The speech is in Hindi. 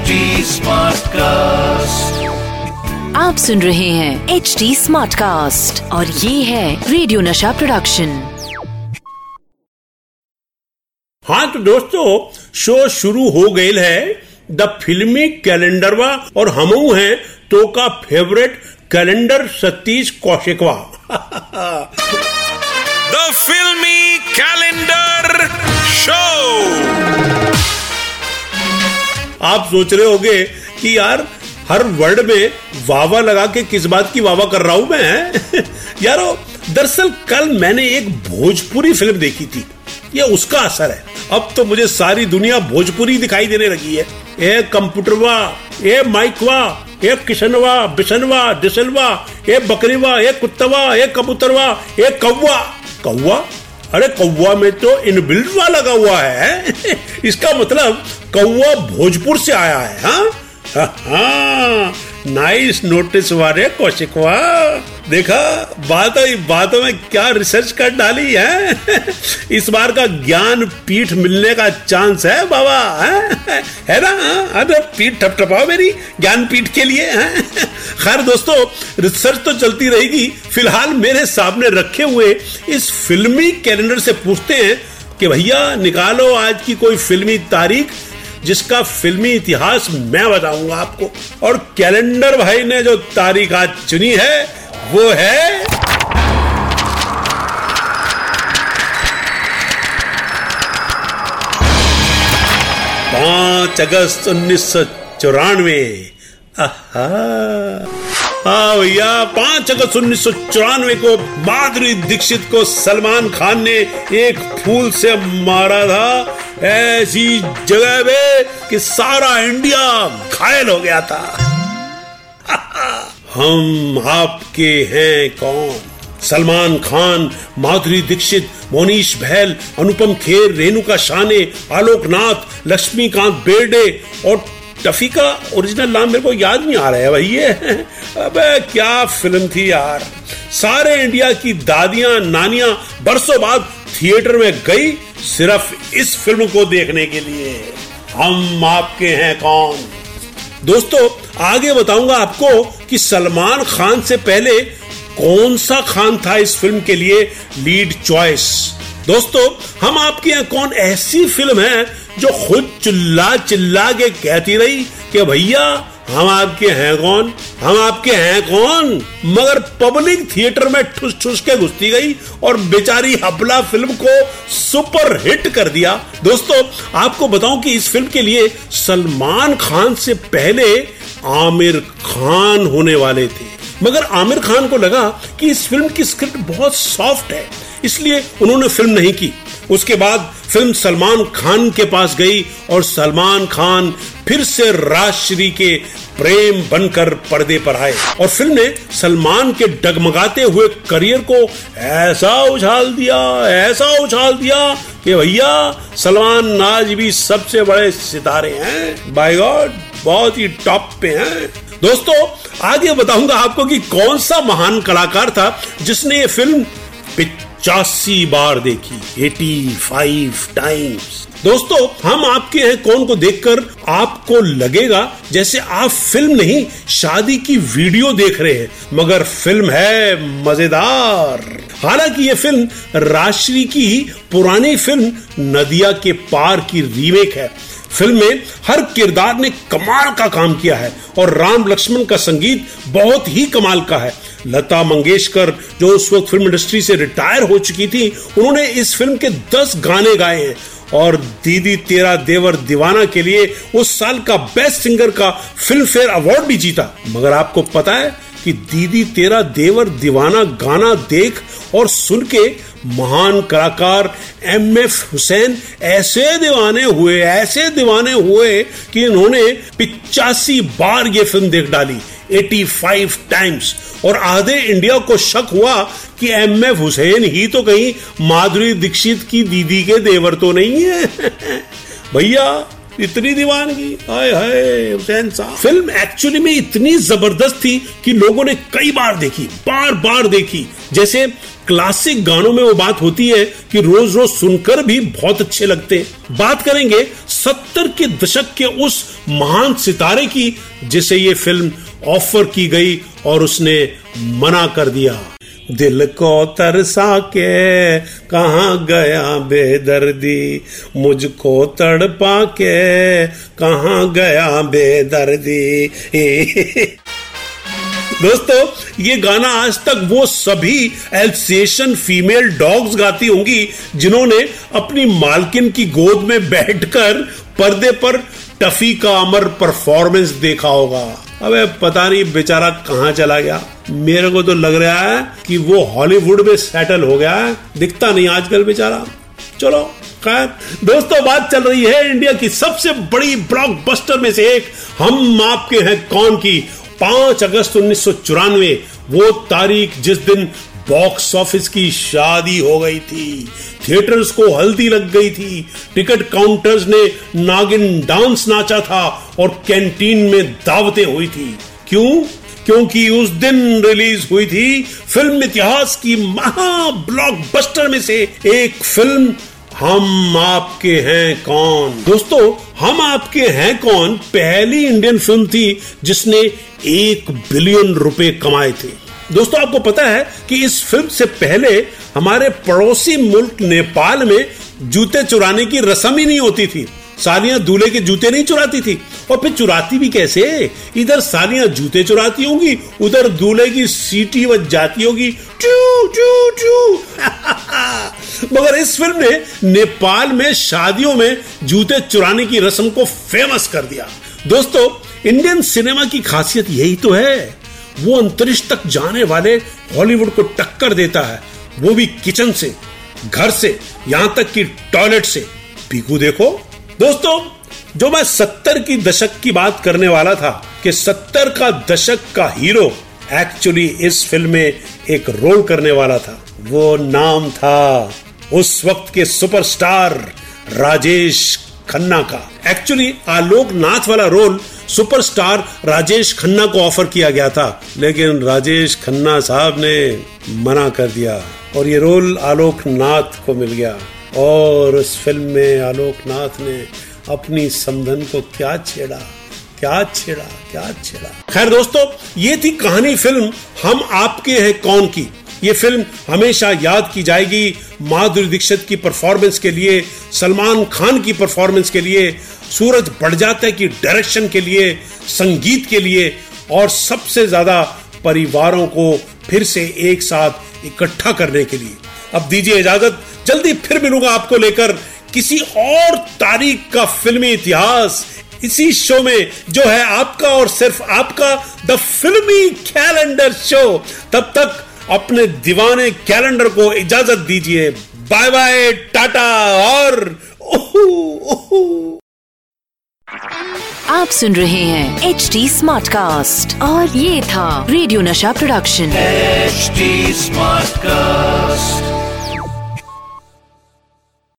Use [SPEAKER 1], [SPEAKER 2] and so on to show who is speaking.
[SPEAKER 1] HD कास्ट
[SPEAKER 2] आप सुन रहे हैं एच डी स्मार्ट कास्ट और ये है रेडियो नशा प्रोडक्शन
[SPEAKER 3] हाँ तो दोस्तों शो शुरू हो गई है। द फिल्मी कैलेंडरवा और हमू हैं तो का फेवरेट कैलेंडर सतीश कौशिकवा।
[SPEAKER 4] द फिल्मी कैलेंडर शो।
[SPEAKER 3] आप सोच रहे होंगे कि यार, हर वर्ड में वावा लगा के किस बात की वावा कर रहा हूँ मैं यारो, दरअसल कल मैंने एक भोजपुरी फ़िल्म देखी थी। ये उसका असर है। अब तो मुझे सारी दुनिया भोजपुरी दिखाई देने लगी है। ए कंप्यूटरवा, ए माइकवा, ए किशनवा, बिशनवा, डिसलवा, ए बकरीवा, ए कुत्तवा, ए कबूतरवा, ए कौवा। कौवा? अरे कौवा में तो इनबिल्टवा लगा हुआ है। इसका मतलब कौवा भोजपुर से आया है हाँ? हाँ नाइस नोटिस वाले कौशिकवा देखा बातों ही बातों में क्या रिसर्च कर डाली है? इस बार का ज्ञान पीठ मिलने का चांस है बाबा है, है ना? अरे पीठ ठपठपाओ मेरी ज्ञान पीठ के लिए है? खैर दोस्तों, रिसर्च तो चलती रहेगी। फ़िलहाल मेरे सामने रखे हुए इस फिल्मी कैलेंडर से पूछते हैं कि भैया, निकालो आज की कोई फिल्मी तारीख, जिसका फिल्मी इतिहास मैं बताऊँगा आपको। और कैलेंडर भाई ने जो तारीख आज चुनी है, वो है पाँच अगस्त उन्नीस सौ चौरानवे। हाँ भैया, पाँच अगस्त उन्नीस सौ चौरानवे को माधुरी दीक्षित को सलमान खान ने एक फूल से मारा था। ऐसी जगह पे कि सारा इंडिया घायल हो गया था। हम आपके हैं कौन? सलमान खान, माधुरी दीक्षित मोनीश बहल अनुपम खेर, रेणुका शाने आलोक नाथ लक्ष्मीकांत बेर्डे और टफी का ओरिजिनल नाम मेरे को याद नहीं आ रहा है भाई, ये अबे, क्या फ़िल्म थी यार। सारे इंडिया की दादियाँ, नानियाँ बरसों बाद थिएटर में गई सिर्फ़ इस फ़िल्म को देखने के लिए। हम आपके हैं कौन? दोस्तों, आगे बताऊँगा आपको कि सलमान खान से पहले कौन सा खान था इस फ़िल्म के लिए लीड चॉइस। दोस्तों, हम आपके यहाँ कौन ऐसी फ़िल्म है जो खुद चिल्ला चिल्ला के कहती रही कि भैया, हम आपके हैं कौन? हम आपके हैं कौन? मगर पब्लिक थिएटर में ठुस ठुस के घुसती गई और बेचारी हबला फ़िल्म को सुपर हिट कर दिया। दोस्तों, आपको बताऊँ कि इस फ़िल्म के लिए सलमान खान से पहले आमिर खान होने वाले थे। मगर आमिर खान को लगा कि इस फ़िल्म की स्क्रिप्ट बहुत सॉफ्ट है। इसलिए उन्होंने फ़िल्म नहीं की। उसके बाद फ़िल्म सलमान खान के पास गई और सलमान खान फिर से राजश्री के प्रेम बनकर पर्दे पर आए। और फ़िल्म ने सलमान के डगमगाते हुए करियर को ऐसा उछाल दिया, ऐसा उछाल दिया कि भैया, सलमान आज भी सबसे बड़े सितारे हैं। बाय गॉड बहुत ही टॉप पे हैं। दोस्तों आगे बताऊँगा आपको कि कौन सा महान कलाकार था जिसने ये फ़िल्म पिचासी बार देखी 85 टाइम्स दोस्तों, हम आपके हैं कौन को देखकर आपको लगेगा, जैसे आप फ़िल्म नहीं, शादी की वीडियो देख रहे हैं, मगर फ़िल्म है मज़ेदार। हालाँकि ये फ़िल्म राशि की पुरानी फ़िल्म नदिया के पार की रीमेक है। फ़िल्म में हर किरदार ने कमाल का काम किया है और राम लक्ष्मण का संगीत बहुत ही कमाल का है। लता मंगेशकर, जो उस वक्त फ़िल्म इंडस्ट्री से रिटायर हो चुकी थी, उन्होंने इस फ़िल्म के दस गाने गाए हैं। और दीदी तेरा देवर दीवाना के लिए उस साल का बेस्ट सिंगर का फ़िल्म फेयर अवार्ड भी जीता। मगर आपको पता है कि दीदी तेरा देवर दीवाना गाना देख और सुन के महान कलाकार एम एफ़ हुसैन ऐसे दीवाने हुए, ऐसे दीवाने हुए कि इन्होंने पिचासी बार ये फ़िल्म देख डाली। 85 टाइम्स और आधे इंडिया को शक हुआ कि एम एफ़ हुसैन ही तो कहीं माधुरी दीक्षित की दीदी के देवर तो नहीं है। भैया, इतनी दीवानगी। हाय हाय, हुसैन साहब। फ़िल्म एक्चुअली में इतनी ज़बरदस्त थी कि लोगों ने कई बार देखी बार बार देखी। जैसे क्लासिक गानों में वो बात होती है कि रोज रोज सुनकर भी बहुत अच्छे लगते हैं। बात करेंगे सत्तर के दशक के उस महान सितारे की, जिसे ये फ़िल्म ऑफ़र की गई और उसने मना कर दिया। दिल को तरसा के कहा गया बेदर्दी? मुझको तड़पा के कहा गया बेदर्दी? दोस्तों, ये गाना आज तक वो सभी एल्सेशन फीमेल डॉग्स गाती होंगी जिन्होंने अपनी मालकिन की गोद में बैठकर पर्दे पर टफी का अमर परफॉर्मेंस देखा होगा। अबे, पता नहीं बेचारा कहाँ चला गया। मेरे को तो लग रहा है कि वो हॉलीवुड में सेटल हो गया है। दिखता नहीं आजकल बेचारा। चलो, खैर, दोस्तों, बात चल रही है इंडिया की सबसे बड़ी ब्लॉकबस्टर में से एक। हम आपके हैं कौन की? पाँच अगस्त उन्नीस सौ चौरानवे, वो तारीख जिस दिन बॉक्स ऑफ़िस की शादी हो गई थी। थिएटर्स को हल्दी लग गई थी। टिकट काउंटर्स ने नागिन डांस नाचा था और कैंटीन में दावतें हुई थी। क्यों? क्योंकि उस दिन रिलीज़ हुई थी फ़िल्म इतिहास की महा ब्लॉकबस्टर में से एक फ़िल्म, हम आपके हैं कौन? दोस्तों हम आपके हैं कौन? पहली इंडियन फ़िल्म थी जिसने एक बिलियन रुपए कमाए थे। दोस्तों, आपको पता है कि इस फ़िल्म से पहले हमारे पड़ोसी मुल्क नेपाल में जूते चुराने की रस्म ही नहीं होती थी। सालियाँ दूल्हे के जूते नहीं चुराती थी? और फिर चुराती भी कैसे? इधर सालियाँ जूते चुराती होंगी, उधर दूल्हे की सीटी बज जाती होगी। चू चू चू मगर इस फ़िल्म ने नेपाल में शादियों में जूते चुराने की रस्म को फ़ेमस कर दिया। दोस्तों इंडियन सिनेमा की खासियत यही तो है। वो अंतरिक्ष तक जाने वाले हॉलीवुड को टक्कर देता है। वो भी किचन से, घर से, यहाँ तक कि टॉयलेट से। पीकू देखो। दोस्तों, जो मैं सत्तर की दशक की बात करने वाला था कि सत्तर का दशक का हीरो एक्चुअली इस फ़िल्म में एक रोल करने वाला था, वो नाम था उस वक्त के सुपरस्टार राजेश खन्ना का। एक्चुअली आलोक नाथ वाला रोल सुपरस्टार राजेश खन्ना को ऑफ़र किया गया था, लेकिन राजेश खन्ना साहब ने मना कर दिया और ये रोल आलोक नाथ को मिल गया। और उस फ़िल्म में आलोकनाथ ने अपनी समधन को क्या छेड़ा क्या छेड़ा क्या छेड़ा। खैर दोस्तों, ये थी कहानी फ़िल्म हम आपके हैं कौन की। ये फ़िल्म हमेशा याद की जाएगी माधुरी दीक्षित की परफॉर्मेंस के लिए, सलमान खान की परफॉर्मेंस के लिए, सूरज बढ़ जाता की डायरेक्शन के लिए, संगीत के लिए, और सबसे ज़्यादा परिवारों को फिर से एक साथ इकट्ठा करने के लिए। अब दीजिए इजाज़त जल्दी फिर मिलूँगा आपको लेकर किसी और तारीख का फिल्मी इतिहास इसी शो में जो है आपका और सिर्फ़ आपका द फिल्मी कैलेंडर शो। तब तक अपने दीवाने कैलेंडर को इजाज़त दीजिए। बाय बाय टाटा और ओहू, ओहू।
[SPEAKER 2] आप सुन रहे हैं एच डी स्मार्ट कास्ट और ये था रेडियो नशा प्रोडक्शन।
[SPEAKER 1] HD smart cast